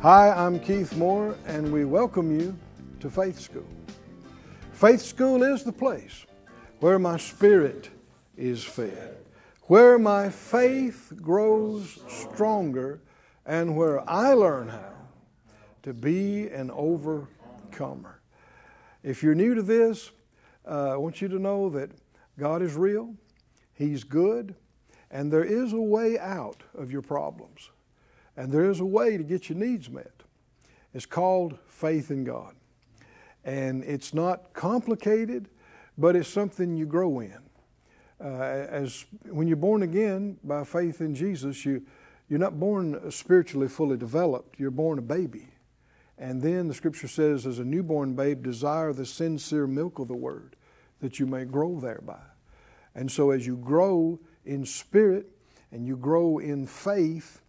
Hi, I'm Keith Moore, and we welcome you to Faith School. Faith School is the place where my spirit is fed, where my faith grows stronger, and where I learn how to be an overcomer. If you're new to this, uh, I want you to know that God is real, He's good, and there is a way out of your problems. And there is a way to get your needs met. It's called faith in God. And it's not complicated, but it's something you grow in. Uh, as when you're born again by faith in Jesus, you, you're not born spiritually fully developed, you're born a baby. And then the scripture says, as a newborn babe, desire the sincere milk of the word, that you may grow thereby. And so as you grow in spirit and you grow in faith,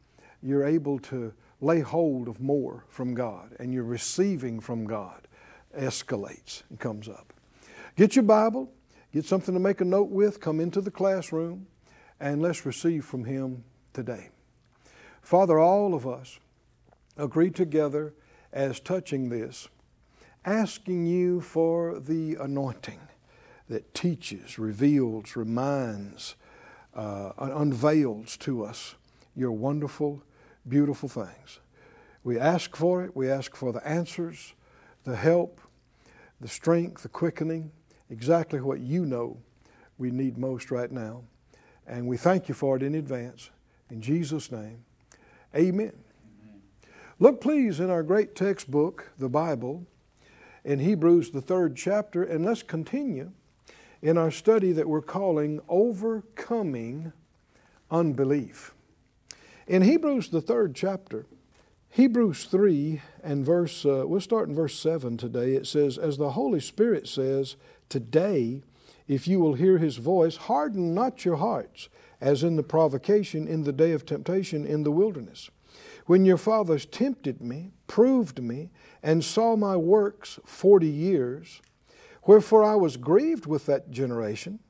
you're able to lay hold of more from God, and your receiving from God escalates and comes up. Get your Bible, get something to make a note with, come into the classroom, and let's receive from Him today. Father, all of us agree together as touching this, asking you for the anointing that teaches, reveals, reminds, uh, unveils to us your wonderful, beautiful things. We ask for it. We ask for the answers, the help, the strength, the quickening, exactly what you know we need most right now. And we thank you for it in advance. In Jesus' name, amen. Look, please, in our great textbook, the Bible, in Hebrews, the third chapter, and let's continue in our study that we're calling Overcoming Unbelief. In Hebrews, the third chapter, Hebrews 3 and verse, uh, we'll start in verse 7 today. It says, As the Holy Spirit says, Today, if you will hear his voice, harden not your hearts, as in the provocation in the day of temptation in the wilderness. When your fathers tempted me, proved me, and saw my works forty years, wherefore I was grieved with that generation,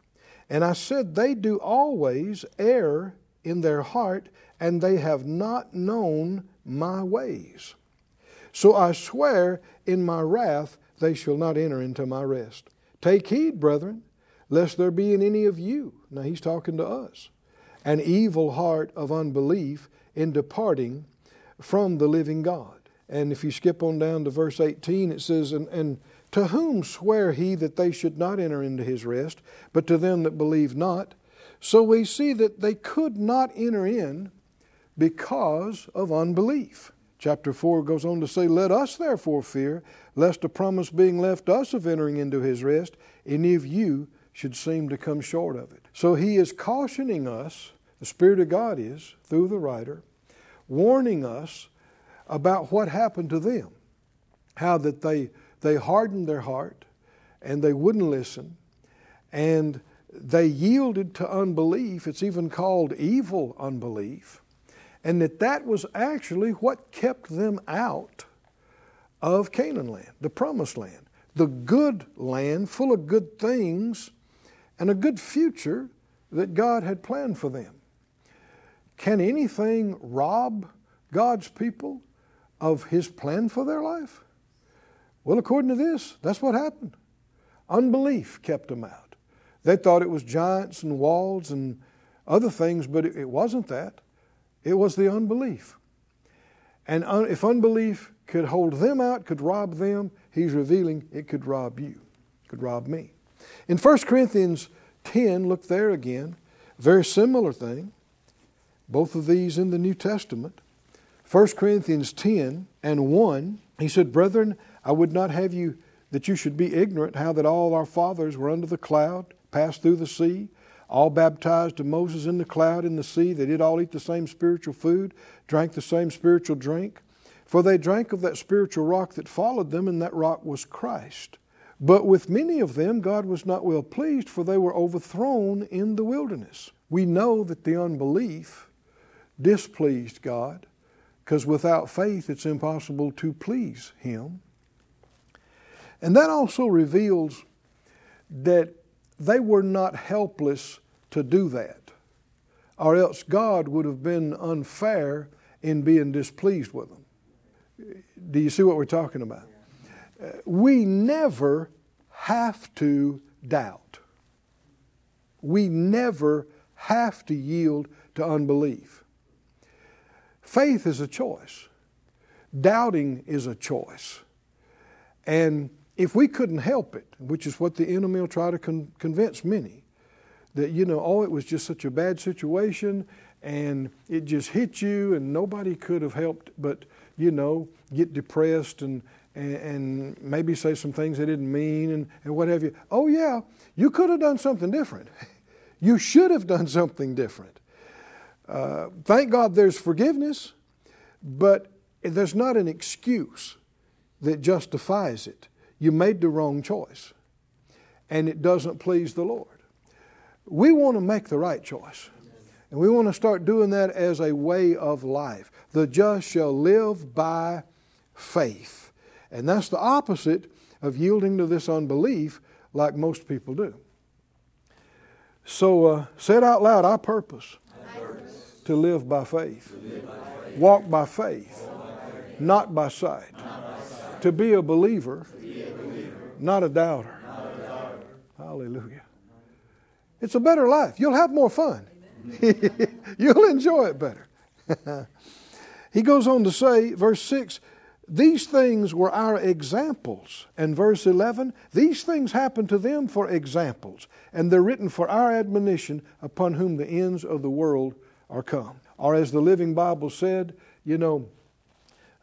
and I said, They do always err in their heart, and they have not known my ways. So I swear in my wrath they shall not enter into my rest. Take heed, brethren, lest there be in any of you, now he's talking to us, an evil heart of unbelief in departing from the living God. And if you skip on down to verse 18, it says, And, and to whom sware he that they should not enter into his rest, but to them that believe not? So we see that they could not enter in because of unbelief. Chapter 4 goes on to say, Let us therefore fear, lest a promise being left us of entering into his rest, any of you should seem to come short of it. So he is cautioning us, the Spirit of God is, through the writer, warning us about what happened to them. How that they, they hardened their heart and they wouldn't listen and they yielded to unbelief. It's even called evil unbelief. And that that was actually what kept them out of Canaan land, the promised land, the good land full of good things and a good future that God had planned for them. Can anything rob God's people of His plan for their life? Well, according to this, that's what happened. Unbelief kept them out. They thought it was giants and walls and other things, but it wasn't that. It was the unbelief. And if unbelief could hold them out, could rob them, he's revealing it could rob you, could rob me. In 1 Corinthians 10, look there again, very similar thing. Both of these in the New Testament. 1 Corinthians 10 and 1, he said, Brethren, I would not have you that you should be ignorant how that all our fathers were under the cloud, passed through the sea, all baptized to Moses in the cloud in the sea. They did all eat the same spiritual food, drank the same spiritual drink. For they drank of that spiritual rock that followed them, and that rock was Christ. But with many of them, God was not well pleased, for they were overthrown in the wilderness. We know that the unbelief displeased God, because without faith, it's impossible to please Him. And that also reveals that they were not helpless to do that, or else God would have been unfair in being displeased with them. Do you see what we're talking about? Uh, we never have to doubt. We never have to yield to unbelief. Faith is a choice, doubting is a choice. And if we couldn't help it, which is what the enemy will try to con- convince many, that, you know, oh, it was just such a bad situation and it just hit you and nobody could have helped but, you know, get depressed and, and, and maybe say some things they didn't mean and, and what have you. Oh, yeah, you could have done something different. you should have done something different. Uh, thank God there's forgiveness, but there's not an excuse that justifies it. You made the wrong choice, and it doesn't please the Lord. We want to make the right choice. And we want to start doing that as a way of life. The just shall live by faith. And that's the opposite of yielding to this unbelief like most people do. So uh, say it out loud I purpose. To, live by faith. Walk, by faith. Not by sight. To, be a believer. Not, a doubter. Hallelujah. It's a better life. You'll have more fun. You'll enjoy it better. he goes on to say, verse 6 these things were our examples. And verse 11, these things happened to them for examples, and they're written for our admonition upon whom the ends of the world are come. Or as the Living Bible said, you know,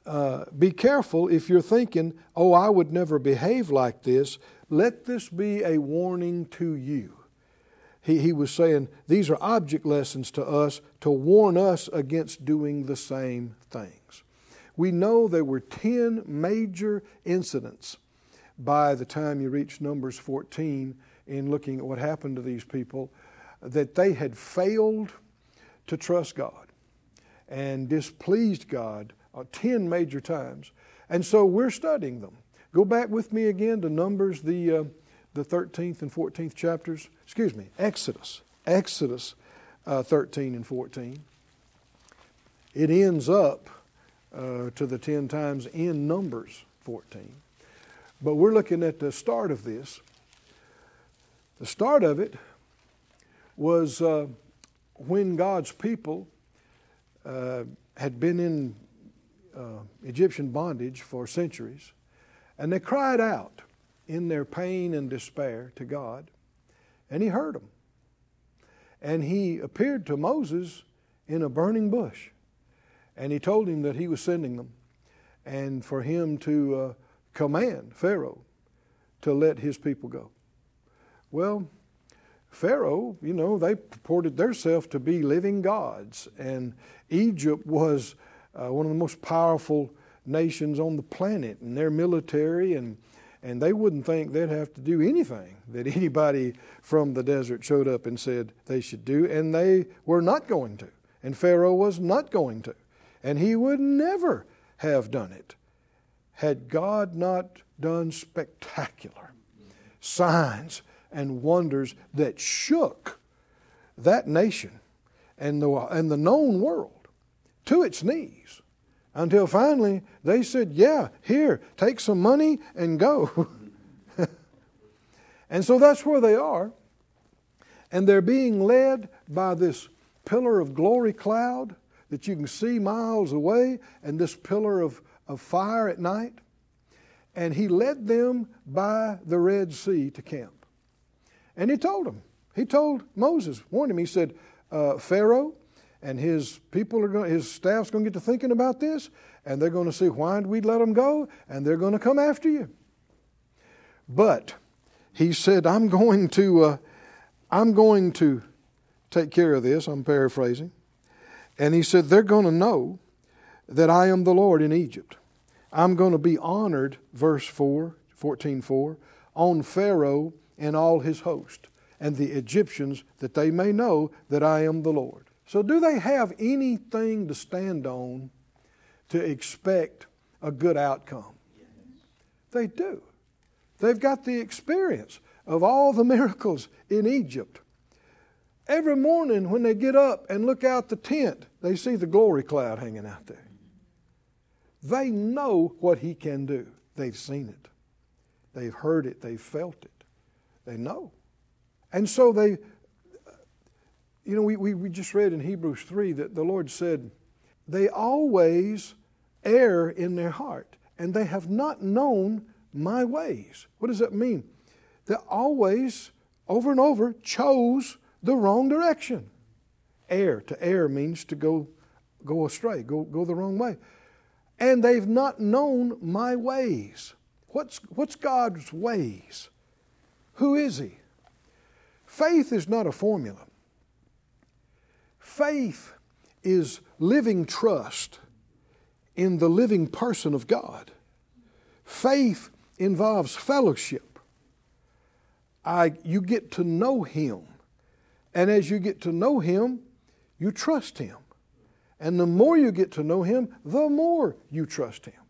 uh, be careful if you're thinking, oh, I would never behave like this. Let this be a warning to you. He, he was saying these are object lessons to us to warn us against doing the same things. We know there were 10 major incidents by the time you reach Numbers 14 in looking at what happened to these people that they had failed to trust God and displeased God uh, 10 major times. And so we're studying them. Go back with me again to Numbers, the, uh, the 13th and 14th chapters. Excuse me, Exodus. Exodus uh, 13 and 14. It ends up uh, to the 10 times in Numbers 14. But we're looking at the start of this. The start of it was uh, when God's people uh, had been in uh, Egyptian bondage for centuries, and they cried out in their pain and despair to God, and He heard them. And He appeared to Moses in a burning bush. And he told him that he was sending them and for him to uh, command Pharaoh to let his people go. Well, Pharaoh, you know, they purported themselves to be living gods, and Egypt was uh, one of the most powerful nations on the planet, and their military, and and they wouldn't think they'd have to do anything that anybody from the desert showed up and said they should do, and they were not going to, and Pharaoh was not going to. And he would never have done it had God not done spectacular signs and wonders that shook that nation and the, and the known world to its knees until finally they said, Yeah, here, take some money and go. and so that's where they are. And they're being led by this pillar of glory cloud that you can see miles away and this pillar of, of fire at night. And he led them by the Red Sea to camp. And he told them, he told Moses, warned him, he said, uh, Pharaoh and his people are going, his staff's going to get to thinking about this, and they're going to see why we let them go, and they're going to come after you. But he said, I'm going to, uh, I'm going to take care of this. I'm paraphrasing. And he said, They're going to know that I am the Lord in Egypt. I'm going to be honored, verse 4, 14 4, on Pharaoh and all his host, and the Egyptians, that they may know that I am the Lord. So, do they have anything to stand on to expect a good outcome? They do. They've got the experience of all the miracles in Egypt. Every morning when they get up and look out the tent, they see the glory cloud hanging out there. They know what He can do. They've seen it, they've heard it, they've felt it. They know. And so they, you know, we, we, we just read in Hebrews 3 that the Lord said, they always err in their heart, and they have not known my ways. What does that mean? They always, over and over, chose the wrong direction. Err, to err means to go, go astray, go, go the wrong way. And they've not known my ways. What's, what's God's ways? Who is He? Faith is not a formula. Faith is living trust in the living person of God. Faith involves fellowship. I, you get to know Him. And as you get to know Him, you trust Him. And the more you get to know Him, the more you trust Him.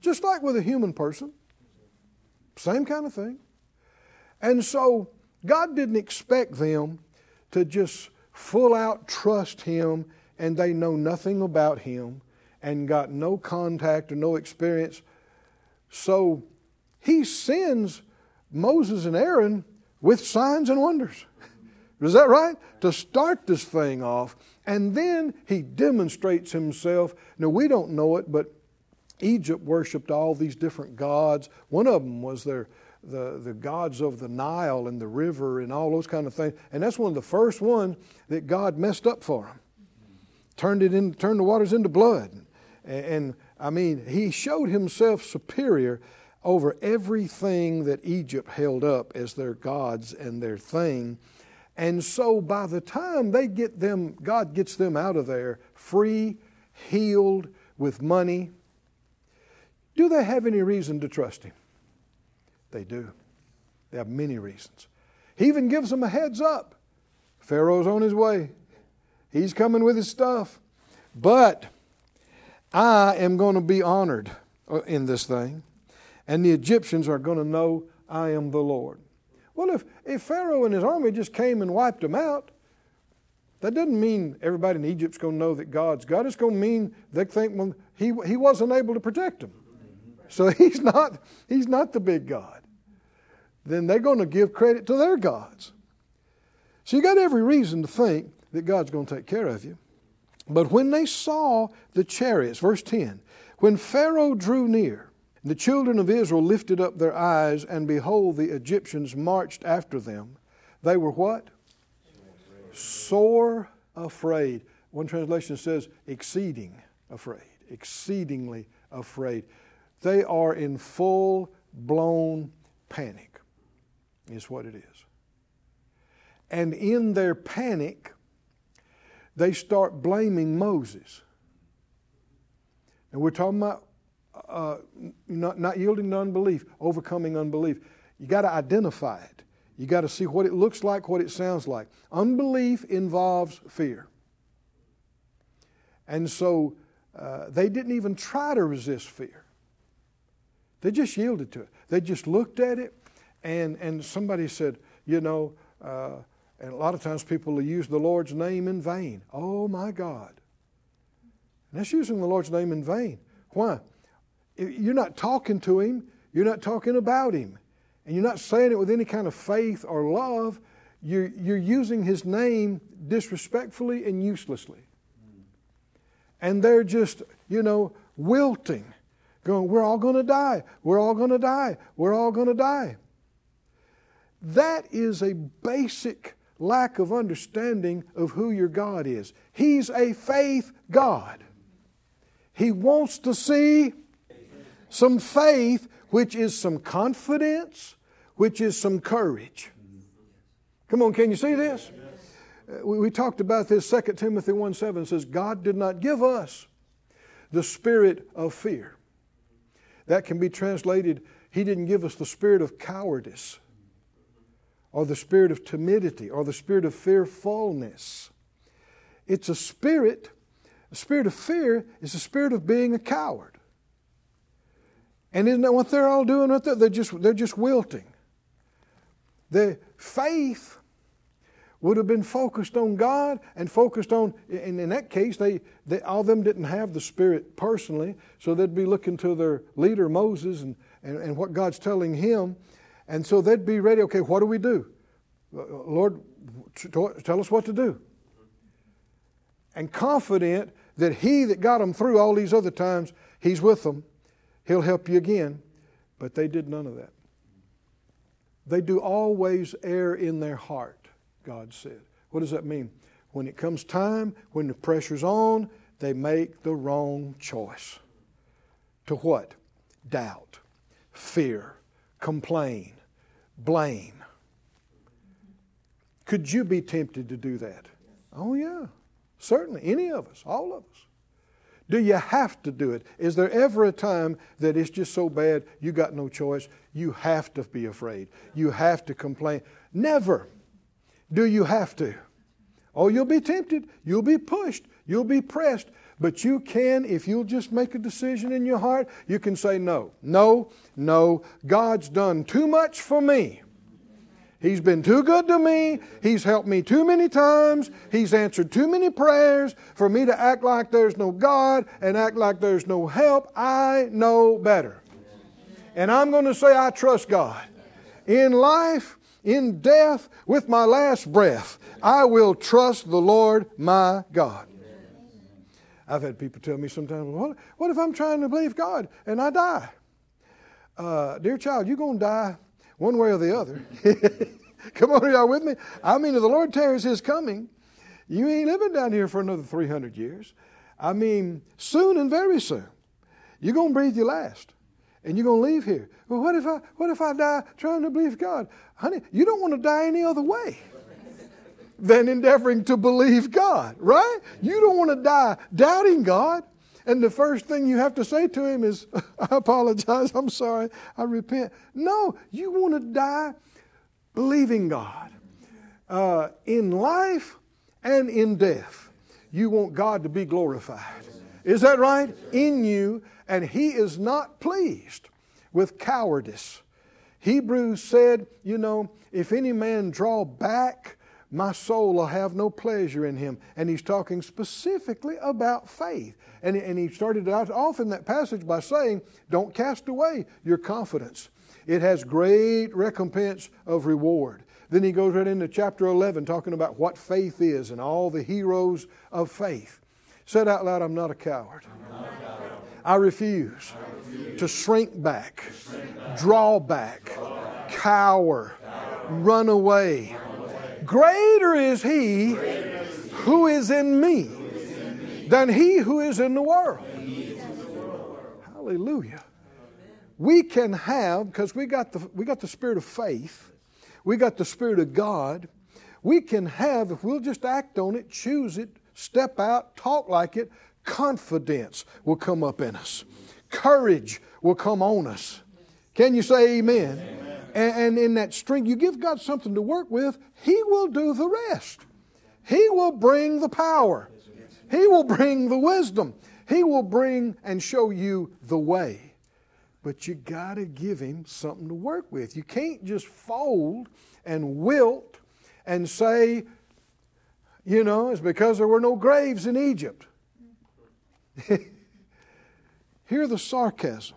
Just like with a human person. Same kind of thing. And so God didn't expect them to just full out trust Him and they know nothing about Him and got no contact or no experience. So He sends Moses and Aaron with signs and wonders. Is that right? To start this thing off. And then he demonstrates himself. Now, we don't know it, but Egypt worshiped all these different gods. One of them was their, the, the gods of the Nile and the river and all those kind of things. And that's one of the first ones that God messed up for them. Turned, it in, turned the waters into blood. And, and I mean, he showed himself superior over everything that Egypt held up as their gods and their thing. And so by the time they get them, God gets them out of there free, healed, with money, do they have any reason to trust Him? They do. They have many reasons. He even gives them a heads up. Pharaoh's on his way. He's coming with his stuff. But I am going to be honored uh, in this thing, and the Egyptians are going to know I am the Lord. Well, if, if Pharaoh and his army just came and wiped them out, that doesn't mean everybody in Egypt's going to know that God's God. It's going to mean they think well, he, he wasn't able to protect them. So he's not, he's not the big God. Then they're going to give credit to their gods. So you got every reason to think that God's going to take care of you. But when they saw the chariots, verse 10, when Pharaoh drew near, the children of Israel lifted up their eyes, and behold, the Egyptians marched after them. They were what? Sore afraid. One translation says exceeding afraid, exceedingly afraid. They are in full blown panic, is what it is. And in their panic, they start blaming Moses. And we're talking about uh, not, not yielding to unbelief, overcoming unbelief. You got to identify it. You got to see what it looks like, what it sounds like. Unbelief involves fear. And so uh, they didn't even try to resist fear. They just yielded to it. They just looked at it, and, and somebody said, you know, uh, and a lot of times people use the Lord's name in vain. Oh my God. And that's using the Lord's name in vain. Why? You're not talking to him, you're not talking about him, and you're not saying it with any kind of faith or love. You're, you're using his name disrespectfully and uselessly. And they're just, you know, wilting, going, We're all going to die. We're all going to die. We're all going to die. That is a basic lack of understanding of who your God is. He's a faith God. He wants to see some faith, which is some confidence, which is some courage. Come on, can you see this? Uh, we, we talked about this. 2 Timothy 1 7 says, God did not give us the spirit of fear. That can be translated, He didn't give us the spirit of cowardice, or the spirit of timidity, or the spirit of fearfulness. It's a spirit, a spirit of fear is a spirit of being a coward. And isn't that what they're all doing right there? They're just, they're just wilting. The faith would have been focused on God and focused on, and in that case, they, they, all of them didn't have the Spirit personally, so they'd be looking to their leader, Moses, and, and, and what God's telling him. And so they'd be ready, okay, what do we do? Lord, tell us what to do. And confident that He that got them through all these other times, He's with them. He'll help you again. But they did none of that. They do always err in their heart. God said. What does that mean? When it comes time, when the pressure's on, they make the wrong choice. To what? Doubt, fear, complain, blame. Could you be tempted to do that? Oh, yeah. Certainly. Any of us, all of us. Do you have to do it? Is there ever a time that it's just so bad you got no choice? You have to be afraid. You have to complain. Never do you have to. Oh, you'll be tempted, you'll be pushed, you'll be pressed, but you can, if you'll just make a decision in your heart, you can say no. No, no, God's done too much for me. He's been too good to me. He's helped me too many times. He's answered too many prayers for me to act like there's no God and act like there's no help. I know better. And I'm going to say I trust God. In life, in death, with my last breath, I will trust the Lord my God. I've had people tell me sometimes, what, what if I'm trying to believe God and I die? Uh, dear child, you're going to die one way or the other. Come on, y'all with me? I mean, if the Lord tarries his coming, you ain't living down here for another 300 years. I mean, soon and very soon, you're going to breathe your last and you're going to leave here. Well, what if I what if I die trying to believe God? Honey, you don't want to die any other way than endeavoring to believe God, right? You don't want to die doubting God. And the first thing you have to say to him is, I apologize, I'm sorry, I repent. No, you want to die believing God. Uh, in life and in death, you want God to be glorified. Is that right? In you and he is not pleased with cowardice. Hebrews said, you know, if any man draw back, my soul will have no pleasure in him. And he's talking specifically about faith. And, and he started out off in that passage by saying, Don't cast away your confidence. It has great recompense of reward. Then he goes right into chapter 11 talking about what faith is and all the heroes of faith. Said out loud, I'm not a coward. I refuse, to shrink back, draw back, cower, run away. Greater is He who is in me than he who is in the world. Hallelujah. We can have, because we got the we got the spirit of faith, we got the spirit of God. We can have, if we'll just act on it, choose it, step out, talk like it, confidence will come up in us, courage will come on us. Can you say amen? amen. And, and in that strength, you give God something to work with, He will do the rest. He will bring the power, He will bring the wisdom, He will bring and show you the way. But you got to give Him something to work with. You can't just fold and wilt and say, you know, it's because there were no graves in Egypt. Hear the sarcasm.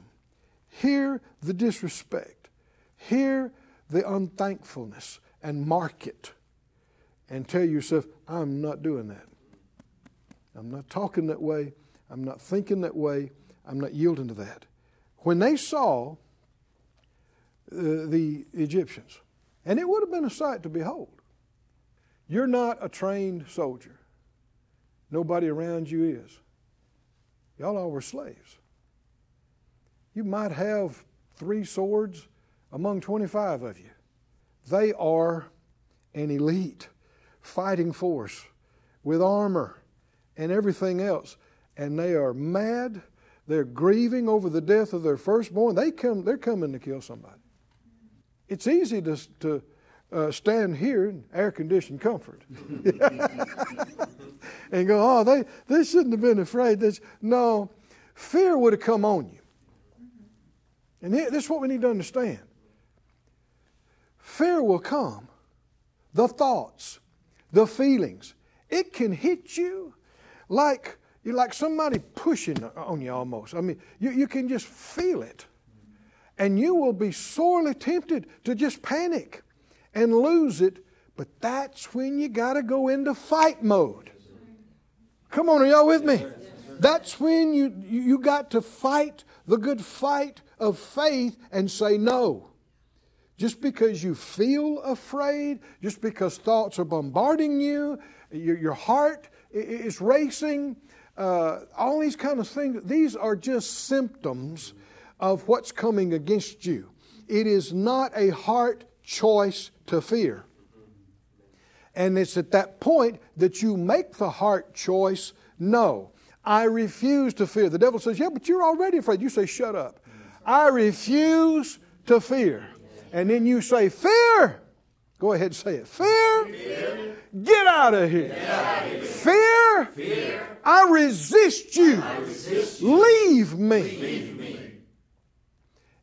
Hear the disrespect. Hear the unthankfulness and mark it and tell yourself, I'm not doing that. I'm not talking that way. I'm not thinking that way. I'm not yielding to that. When they saw uh, the Egyptians, and it would have been a sight to behold, you're not a trained soldier. Nobody around you is. Y'all all were slaves. You might have three swords among 25 of you. They are an elite fighting force with armor and everything else. and they are mad. They're grieving over the death of their firstborn. They come, they're coming to kill somebody. It's easy to, to uh, stand here in air conditioned comfort and go, oh, they, they shouldn't have been afraid. This. No, fear would have come on you. And this is what we need to understand fear will come, the thoughts, the feelings. It can hit you like, you're like somebody pushing on you almost. I mean, you, you can just feel it. And you will be sorely tempted to just panic and lose it. But that's when you got to go into fight mode. Come on, are y'all with me? That's when you, you got to fight the good fight of faith and say no. Just because you feel afraid, just because thoughts are bombarding you, your, your heart is racing, uh, all these kind of things, these are just symptoms of what's coming against you. It is not a heart choice to fear. And it's at that point that you make the heart choice no. I refuse to fear. The devil says, Yeah, but you're already afraid. You say, Shut up. I refuse to fear. And then you say, Fear. Go ahead and say it. Fear. fear. Get out of here. Out of here. Fear. fear. I, resist you. I resist you. Leave me. Leave me.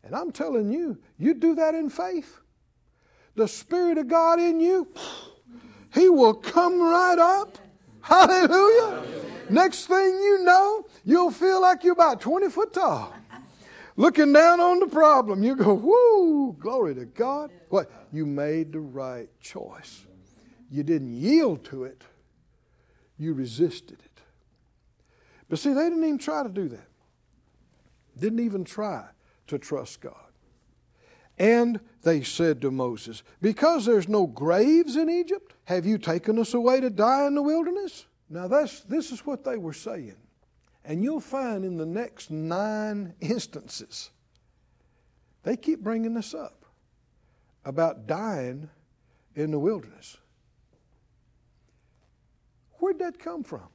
And I'm telling you, you do that in faith. The Spirit of God in you, He will come right up. Hallelujah. Hallelujah. Next thing you know, you'll feel like you're about 20 foot tall. Looking down on the problem, you go, whoo, glory to God. What? You made the right choice. You didn't yield to it, you resisted it. But see, they didn't even try to do that. Didn't even try to trust God. And they said to Moses, Because there's no graves in Egypt, have you taken us away to die in the wilderness? Now, that's, this is what they were saying. And you'll find in the next nine instances, they keep bringing this up about dying in the wilderness. Where'd that come from?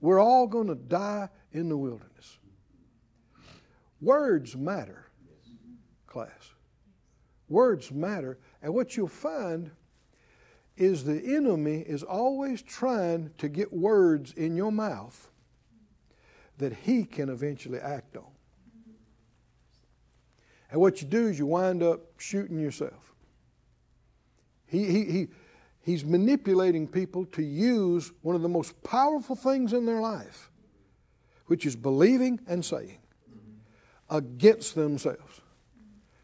We're all going to die in the wilderness. Words matter, class. Words matter. And what you'll find is the enemy is always trying to get words in your mouth that he can eventually act on. And what you do is you wind up shooting yourself. He, he, he, he's manipulating people to use one of the most powerful things in their life, which is believing and saying against themselves.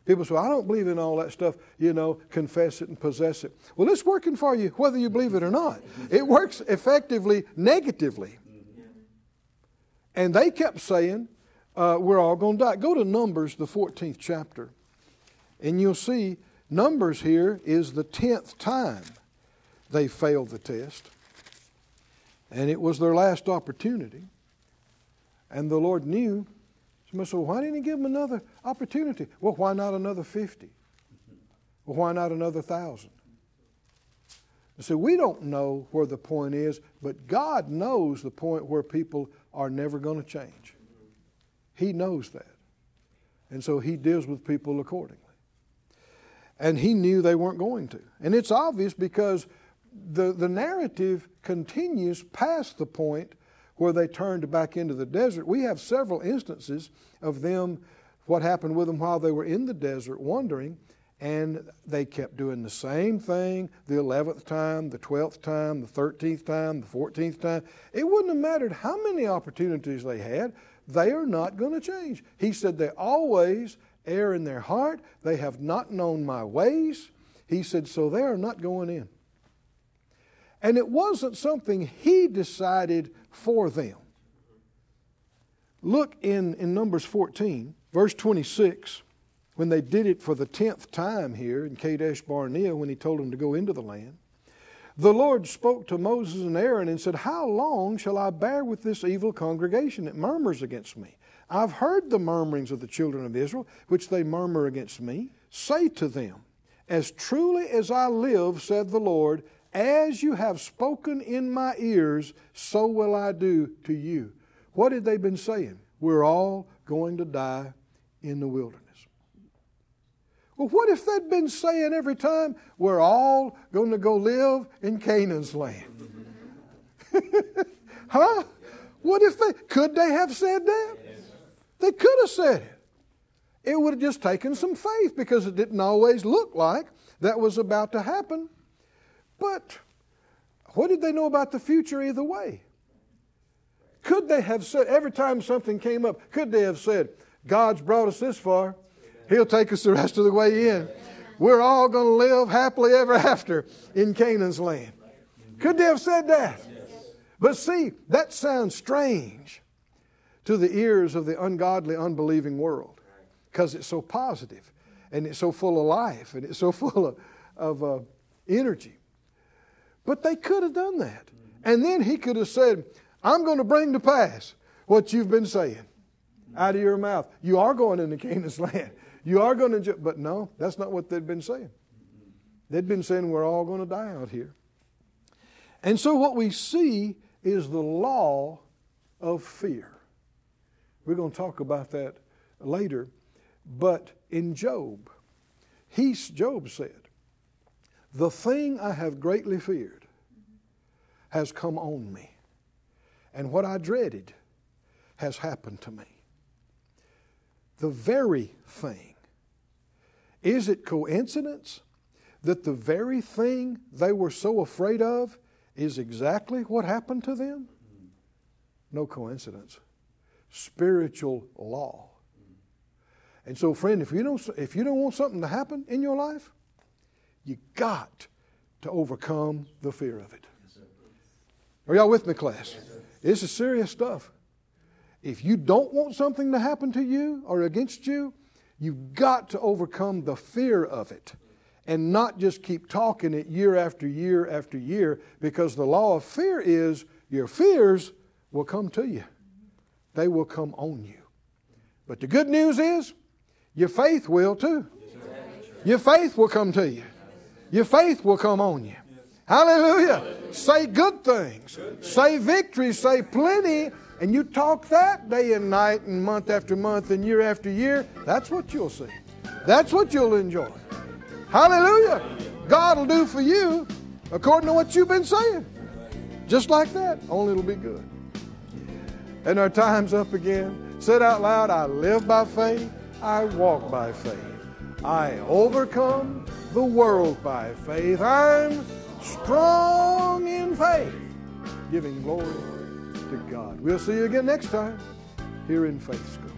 People say, I don't believe in all that stuff, you know, confess it and possess it. Well, it's working for you whether you believe it or not. It works effectively negatively. And they kept saying, uh, We're all going to die. Go to Numbers, the 14th chapter, and you'll see Numbers here is the 10th time they failed the test. And it was their last opportunity. And the Lord knew Somebody said, well, why didn't he give them another opportunity? Well, why not another 50? Well, why not another 1,000? So we don't know where the point is, but God knows the point where people are never going to change. He knows that. And so he deals with people accordingly. And he knew they weren't going to. And it's obvious because the, the narrative continues past the point where they turned back into the desert. We have several instances of them, what happened with them while they were in the desert wandering, and they kept doing the same thing the 11th time, the 12th time, the 13th time, the 14th time. It wouldn't have mattered how many opportunities they had, they are not going to change. He said, They always err in their heart, they have not known my ways. He said, So they are not going in. And it wasn't something he decided for them. Look in, in Numbers 14, verse 26, when they did it for the tenth time here in Kadesh Barnea when he told them to go into the land. The Lord spoke to Moses and Aaron and said, How long shall I bear with this evil congregation that murmurs against me? I've heard the murmurings of the children of Israel, which they murmur against me. Say to them, As truly as I live, said the Lord, As you have spoken in my ears, so will I do to you. What had they been saying? We're all going to die in the wilderness. Well, what if they'd been saying every time, we're all going to go live in Canaan's land? huh? What if they, could they have said that? They could have said it. It would have just taken some faith because it didn't always look like that was about to happen. But what did they know about the future either way? Could they have said, every time something came up, could they have said, God's brought us this far, He'll take us the rest of the way in. We're all going to live happily ever after in Canaan's land. Could they have said that? But see, that sounds strange to the ears of the ungodly, unbelieving world because it's so positive and it's so full of life and it's so full of, of uh, energy. But they could have done that. And then he could have said, I'm going to bring to pass what you've been saying out of your mouth. You are going into Canaan's land. You are going to, but no, that's not what they'd been saying. They'd been saying we're all going to die out here. And so what we see is the law of fear. We're going to talk about that later. But in Job, he, Job said, The thing I have greatly feared has come on me, and what I dreaded has happened to me. The very thing. Is it coincidence that the very thing they were so afraid of is exactly what happened to them? No coincidence. Spiritual law. And so, friend, if you don't, if you don't want something to happen in your life, you got to overcome the fear of it. Are y'all with me, class? This is serious stuff. If you don't want something to happen to you or against you, you've got to overcome the fear of it and not just keep talking it year after year after year because the law of fear is your fears will come to you, they will come on you. But the good news is your faith will too. Your faith will come to you. Your faith will come on you. Hallelujah. Say good things. Say victory. Say plenty. And you talk that day and night and month after month and year after year. That's what you'll see. That's what you'll enjoy. Hallelujah. God will do for you according to what you've been saying. Just like that. Only it'll be good. And our time's up again. Said out loud, I live by faith I walk by faith. I overcome the world by faith. I'm strong in faith, giving glory to God. We'll see you again next time here in Faith School.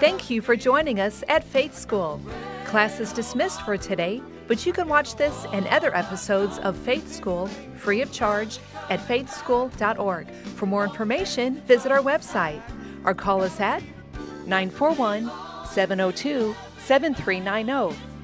Thank you for joining us at Faith School. Class is dismissed for today, but you can watch this and other episodes of Faith School free of charge at faithschool.org. For more information, visit our website or call us at 941 702 7390.